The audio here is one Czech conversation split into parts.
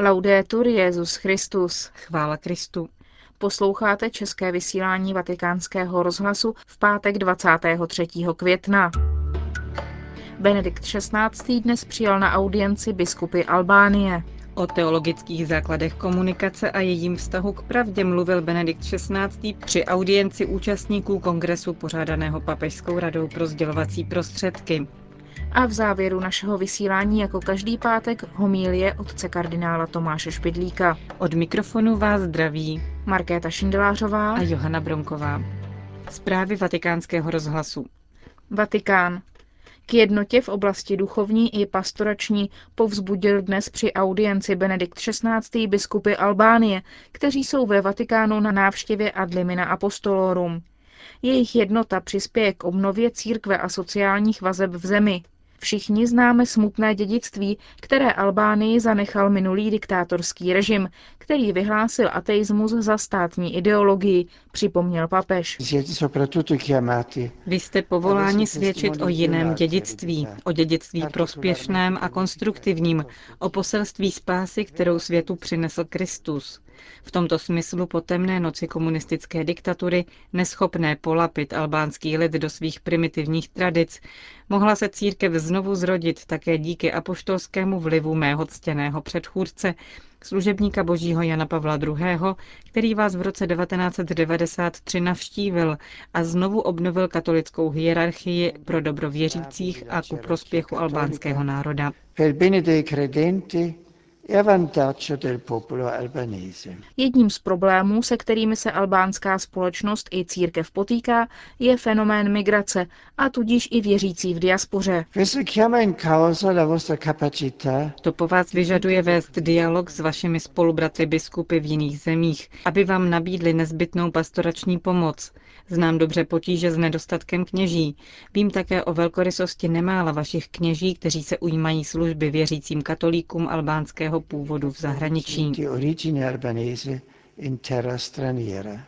Laudetur Jezus Christus. Chvála Kristu. Posloucháte české vysílání Vatikánského rozhlasu v pátek 23. května. Benedikt XVI. dnes přijal na audienci biskupy Albánie. O teologických základech komunikace a jejím vztahu k pravdě mluvil Benedikt XVI. při audienci účastníků kongresu pořádaného Papežskou radou pro sdělovací prostředky. A v závěru našeho vysílání jako každý pátek homílie otce kardinála Tomáše Špidlíka. Od mikrofonu vás zdraví Markéta Šindelářová a Johana Bronková. Zprávy vatikánského rozhlasu. Vatikán. K jednotě v oblasti duchovní i pastorační povzbudil dnes při audienci Benedikt XVI. biskupy Albánie, kteří jsou ve Vatikánu na návštěvě ad limina apostolorum. Jejich jednota přispěje k obnově církve a sociálních vazeb v zemi. Všichni známe smutné dědictví, které Albánii zanechal minulý diktátorský režim, který vyhlásil ateismus za státní ideologii, připomněl papež. Vy jste povoláni svědčit o jiném dědictví, o dědictví prospěšném a konstruktivním, o poselství spásy, kterou světu přinesl Kristus. V tomto smyslu po temné noci komunistické diktatury, neschopné polapit albánský lid do svých primitivních tradic, mohla se církev znovu zrodit také díky apoštolskému vlivu mého ctěného předchůdce, služebníka božího Jana Pavla II., který vás v roce 1993 navštívil a znovu obnovil katolickou hierarchii pro dobro věřících a ku prospěchu albánského národa. Jedním z problémů, se kterými se albánská společnost i církev potýká, je fenomén migrace a tudíž i věřící v diaspoře. To po vás vyžaduje vést dialog s vašimi spolubratry biskupy v jiných zemích, aby vám nabídli nezbytnou pastorační pomoc, Znám dobře potíže s nedostatkem kněží. Vím také o velkorysosti nemála vašich kněží, kteří se ujímají služby věřícím katolíkům albánského původu v zahraničí.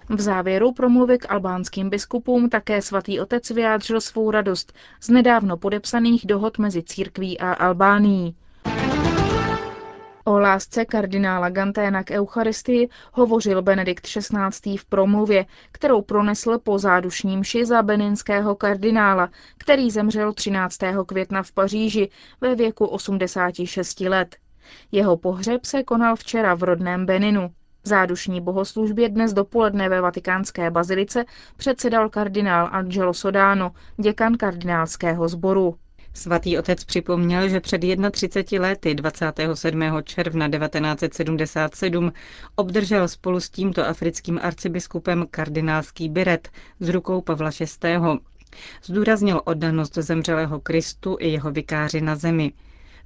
V závěru promluvy k albánským biskupům také svatý otec vyjádřil svou radost z nedávno podepsaných dohod mezi církví a Albánií. O lásce kardinála Ganténa k Eucharistii hovořil Benedikt XVI. v promluvě, kterou pronesl po zádušním ši za beninského kardinála, který zemřel 13. května v Paříži ve věku 86 let. Jeho pohřeb se konal včera v rodném Beninu. Zádušní bohoslužbě dnes dopoledne ve vatikánské bazilice předsedal kardinál Angelo Sodano, děkan kardinálského sboru. Svatý otec připomněl, že před 31 lety 27. června 1977 obdržel spolu s tímto africkým arcibiskupem kardinálský biret z rukou Pavla VI. Zdůraznil oddanost zemřelého Kristu i jeho vikáři na zemi.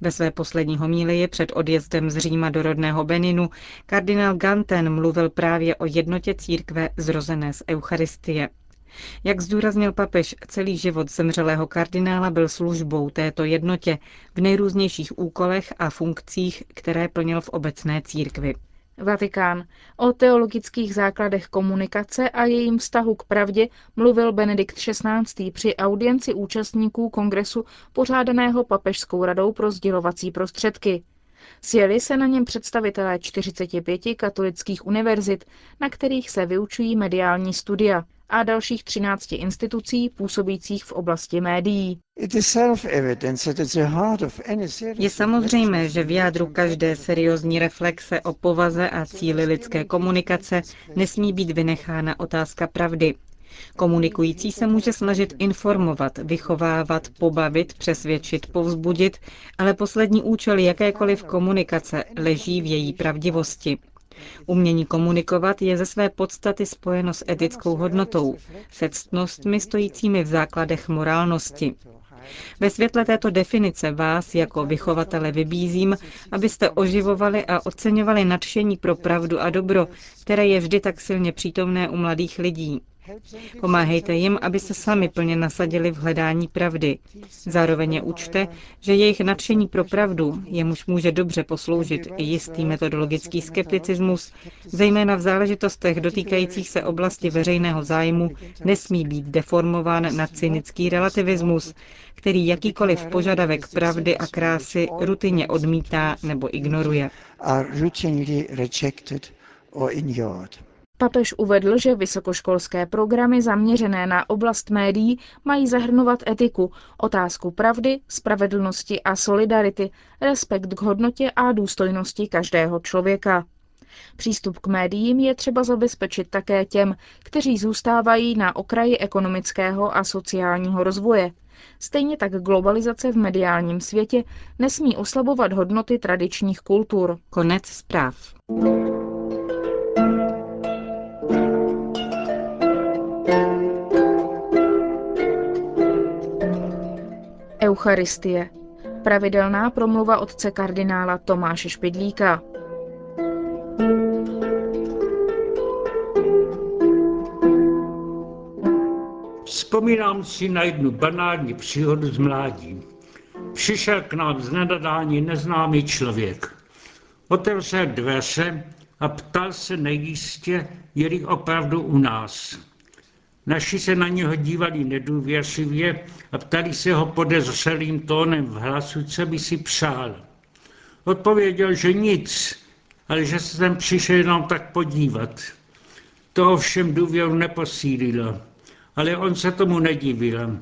Ve své poslední homílii před odjezdem z Říma do rodného Beninu kardinál Ganten mluvil právě o jednotě církve zrozené z Eucharistie. Jak zdůraznil papež, celý život zemřelého kardinála byl službou této jednotě v nejrůznějších úkolech a funkcích, které plnil v obecné církvi. Vatikán. O teologických základech komunikace a jejím vztahu k pravdě mluvil Benedikt XVI. při audienci účastníků kongresu pořádaného Papežskou radou pro sdělovací prostředky. Sjeli se na něm představitelé 45 katolických univerzit, na kterých se vyučují mediální studia a dalších 13 institucí působících v oblasti médií. Je samozřejmé, že v jádru každé seriózní reflexe o povaze a cíli lidské komunikace nesmí být vynechána otázka pravdy. Komunikující se může snažit informovat, vychovávat, pobavit, přesvědčit, povzbudit, ale poslední účel jakékoliv komunikace leží v její pravdivosti. Umění komunikovat je ze své podstaty spojeno s etickou hodnotou, se ctnostmi stojícími v základech morálnosti. Ve světle této definice vás jako vychovatele vybízím, abyste oživovali a oceňovali nadšení pro pravdu a dobro, které je vždy tak silně přítomné u mladých lidí. Pomáhejte jim, aby se sami plně nasadili v hledání pravdy. Zároveň je učte, že jejich nadšení pro pravdu, jemuž může dobře posloužit i jistý metodologický skepticismus, zejména v záležitostech dotýkajících se oblasti veřejného zájmu, nesmí být deformován na cynický relativismus, který jakýkoliv požadavek pravdy a krásy rutině odmítá nebo ignoruje. Papež uvedl, že vysokoškolské programy zaměřené na oblast médií mají zahrnovat etiku, otázku pravdy, spravedlnosti a solidarity, respekt k hodnotě a důstojnosti každého člověka. Přístup k médiím je třeba zabezpečit také těm, kteří zůstávají na okraji ekonomického a sociálního rozvoje. Stejně tak globalizace v mediálním světě nesmí oslabovat hodnoty tradičních kultur. Konec zpráv. Eucharistie. Pravidelná promluva otce kardinála Tomáše Špidlíka. Vzpomínám si na jednu banální příhodu z mládí. Přišel k nám z nedadání neznámý člověk. Otevřel dveře a ptal se nejistě, je opravdu u nás. Naši se na něho dívali nedůvěřivě a ptali se ho podezřelým tónem v hlasu, co by si přál. Odpověděl, že nic, ale že se tam přišel jenom tak podívat. To ovšem důvěru neposílilo, ale on se tomu nedivil.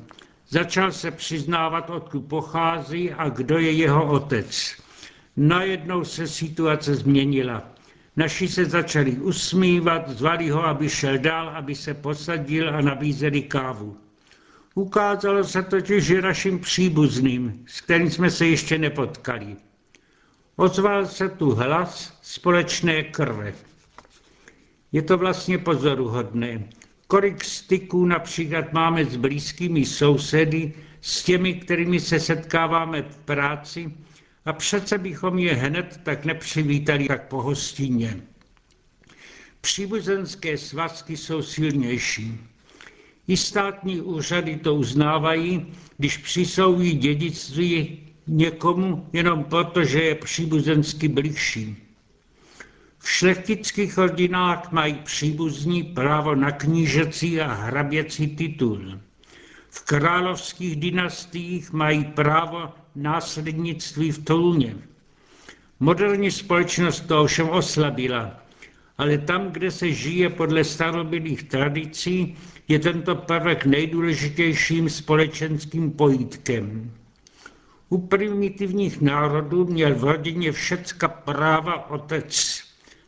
Začal se přiznávat, odkud pochází a kdo je jeho otec. Najednou se situace změnila. Naši se začali usmívat, zvali ho, aby šel dál, aby se posadil a nabízeli kávu. Ukázalo se totiž, že naším příbuzným, s kterým jsme se ještě nepotkali. Ozval se tu hlas společné krve. Je to vlastně pozoruhodné. Kolik styků například máme s blízkými sousedy, s těmi, kterými se setkáváme v práci, a přece bychom je hned tak nepřivítali jak po hostině. Příbuzenské svazky jsou silnější. I státní úřady to uznávají, když přisouví dědictví někomu jenom proto, že je příbuzensky blížší. V šlechtických rodinách mají příbuzní právo na knížecí a hraběcí titul. V královských dynastiích mají právo následnictví v Toluně. Moderní společnost to ovšem oslabila, ale tam, kde se žije podle starobylých tradicí, je tento prvek nejdůležitějším společenským pojítkem. U primitivních národů měl v rodině všecka práva otec.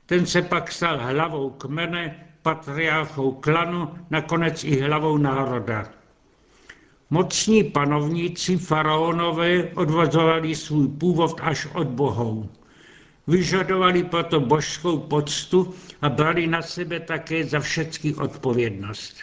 Ten se pak stal hlavou kmene, patriarchou klanu, nakonec i hlavou národa. Mocní panovníci faraonové odvozovali svůj původ až od bohou. Vyžadovali proto božskou poctu a brali na sebe také za všechny odpovědnost.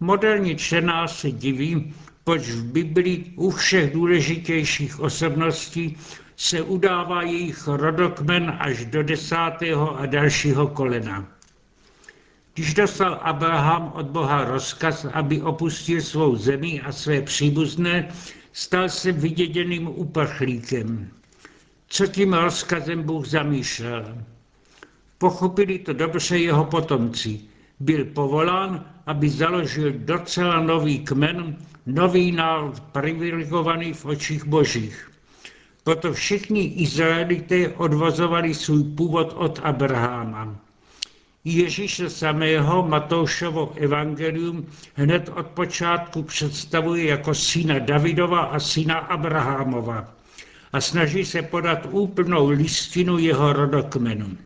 Moderní čtenář se diví, proč v Biblii u všech důležitějších osobností se udává jejich rodokmen až do desátého a dalšího kolena. Když dostal Abraham od Boha rozkaz, aby opustil svou zemi a své příbuzné, stal se vyděděným uprchlíkem. Co tím rozkazem Bůh zamýšlel? Pochopili to dobře jeho potomci. Byl povolán, aby založil docela nový kmen, nový národ privilegovaný v očích božích. Proto všichni Izraelité odvozovali svůj původ od Abraháma. Ježíše samého Matoušovo evangelium hned od počátku představuje jako syna Davidova a syna Abrahamova a snaží se podat úplnou listinu jeho rodokmenu.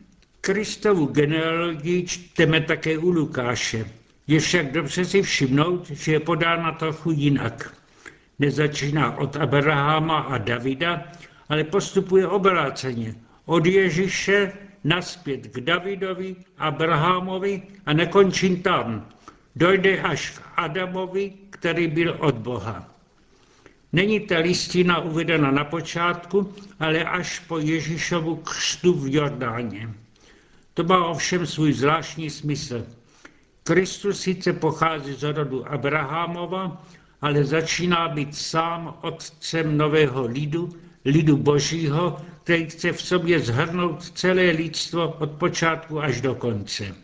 Kristovu genealogii čteme také u Lukáše. Je však dobře si všimnout, že je podána trochu jinak. Nezačíná od Abrahama a Davida, ale postupuje obráceně. Od Ježíše naspět k Davidovi, Abrahamovi a nekončím tam. Dojde až k Adamovi, který byl od Boha. Není ta listina uvedena na počátku, ale až po Ježíšovu křtu v Jordáně. To má ovšem svůj zvláštní smysl. Kristus sice pochází z rodu Abrahamova, ale začíná být sám otcem nového lidu, lidu božího, který chce v sobě zhrnout celé lidstvo od počátku až do konce.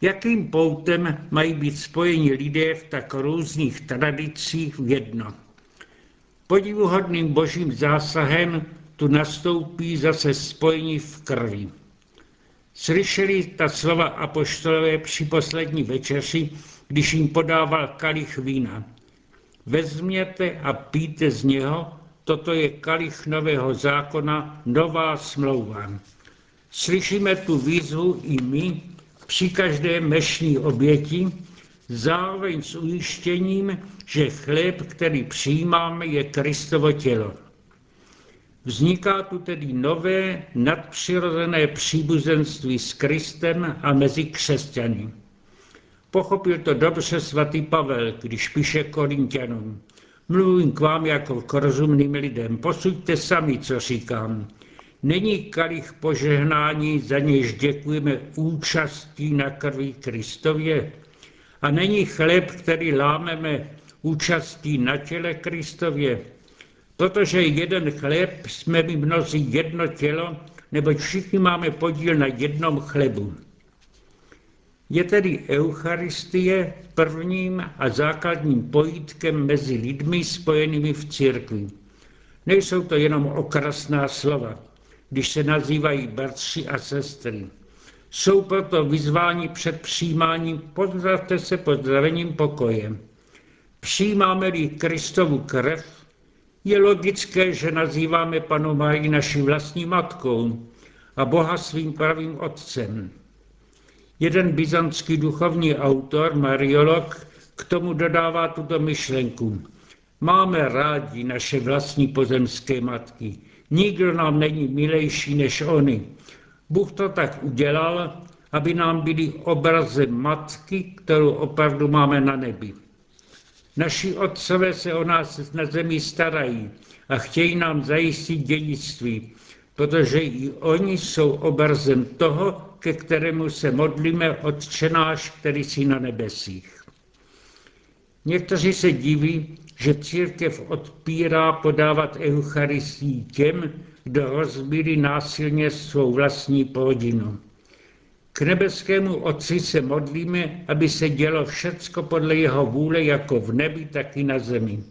Jakým poutem mají být spojeni lidé v tak různých tradicích v jedno? Podivuhodným božím zásahem tu nastoupí zase spojení v krvi. Slyšeli ta slova apoštolové při poslední večeři, když jim podával kalich vína. Vezměte a píte z něho, toto je kalich nového zákona, nová smlouva. Slyšíme tu výzvu i my při každé mešní oběti, zároveň s ujištěním, že chléb, který přijímáme, je Kristovo tělo. Vzniká tu tedy nové nadpřirozené příbuzenství s Kristem a mezi křesťany. Pochopil to dobře svatý Pavel, když píše Korintianům. Mluvím k vám jako k rozumným lidem. Posuďte sami, co říkám. Není kalich požehnání, za něž děkujeme účastí na krvi Kristově? A není chléb, který lámeme účastí na těle Kristově? Protože jeden chléb jsme my mnozí jedno tělo, neboť všichni máme podíl na jednom chlebu. Je tedy Eucharistie prvním a základním pojítkem mezi lidmi spojenými v církvi. Nejsou to jenom okrasná slova, když se nazývají bratři a sestry. Jsou proto vyzváni před přijímáním, pozdravte se pozdravením pokoje. Přijímáme-li Kristovu krev, je logické, že nazýváme panu Marii naší vlastní matkou a Boha svým pravým otcem. Jeden byzantský duchovní autor, mariolog, k tomu dodává tuto myšlenku. Máme rádi naše vlastní pozemské matky. Nikdo nám není milejší než oni. Bůh to tak udělal, aby nám byli obrazem matky, kterou opravdu máme na nebi. Naši otcové se o nás na zemi starají a chtějí nám zajistit dědictví, protože i oni jsou obrazem toho, ke kterému se modlíme odčenáš, který jsi na nebesích. Někteří se diví, že církev odpírá podávat Eucharistii těm, kdo rozbili násilně svou vlastní plodinu. K nebeskému Otci se modlíme, aby se dělo všecko podle jeho vůle jako v nebi, tak i na zemi.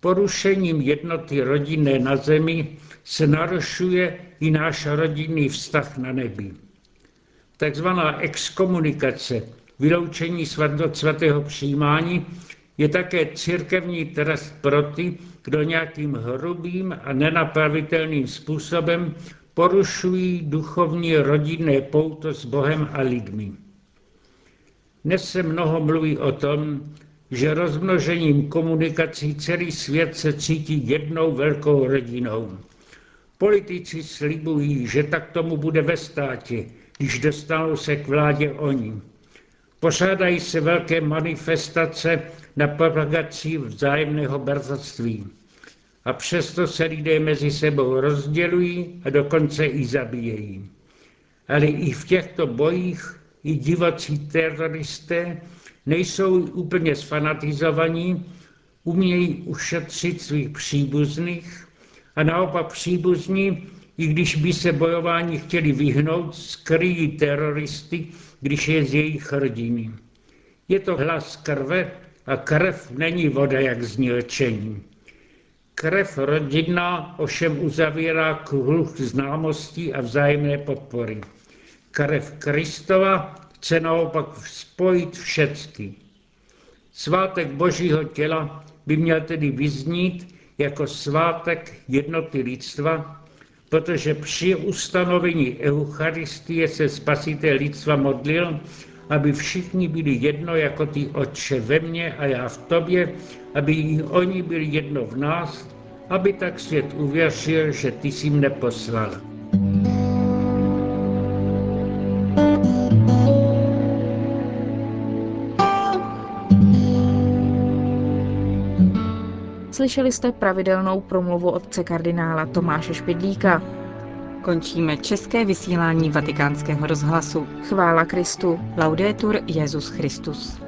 Porušením jednoty rodinné na zemi se narušuje i náš rodinný vztah na nebi. Takzvaná exkomunikace, vyloučení od svatého přijímání, je také církevní trest pro ty, kdo nějakým hrubým a nenapravitelným způsobem porušují duchovní rodinné pouto s Bohem a lidmi. Dnes se mnoho mluví o tom, že rozmnožením komunikací celý svět se cítí jednou velkou rodinou. Politici slibují, že tak tomu bude ve státě, když dostanou se k vládě oni. Pořádají se velké manifestace na propagaci vzájemného bratství. A přesto se lidé mezi sebou rozdělují a dokonce i zabíjejí. Ale i v těchto bojích i divocí teroristé nejsou úplně sfanatizovaní, umějí ušetřit svých příbuzných a naopak příbuzní, i když by se bojování chtěli vyhnout, skryjí teroristy, když je z jejich rodiny. Je to hlas krve a krev není voda, jak zní lčení. Krev rodinná ovšem uzavírá kruh známostí a vzájemné podpory. Krev Kristova chce naopak spojit všecky. Svátek Božího těla by měl tedy vyznít jako svátek jednoty lidstva, protože při ustanovení Eucharistie se spasitel lidstva modlil, aby všichni byli jedno jako ty Otče ve mně a já v tobě, aby i oni byli jedno v nás, aby tak svět uvěřil, že ty jsi mne poslal. Slyšeli jste pravidelnou promluvu otce kardinála Tomáše Špidlíka. Končíme české vysílání vatikánského rozhlasu. Chvála Kristu. Laudetur Jezus Christus.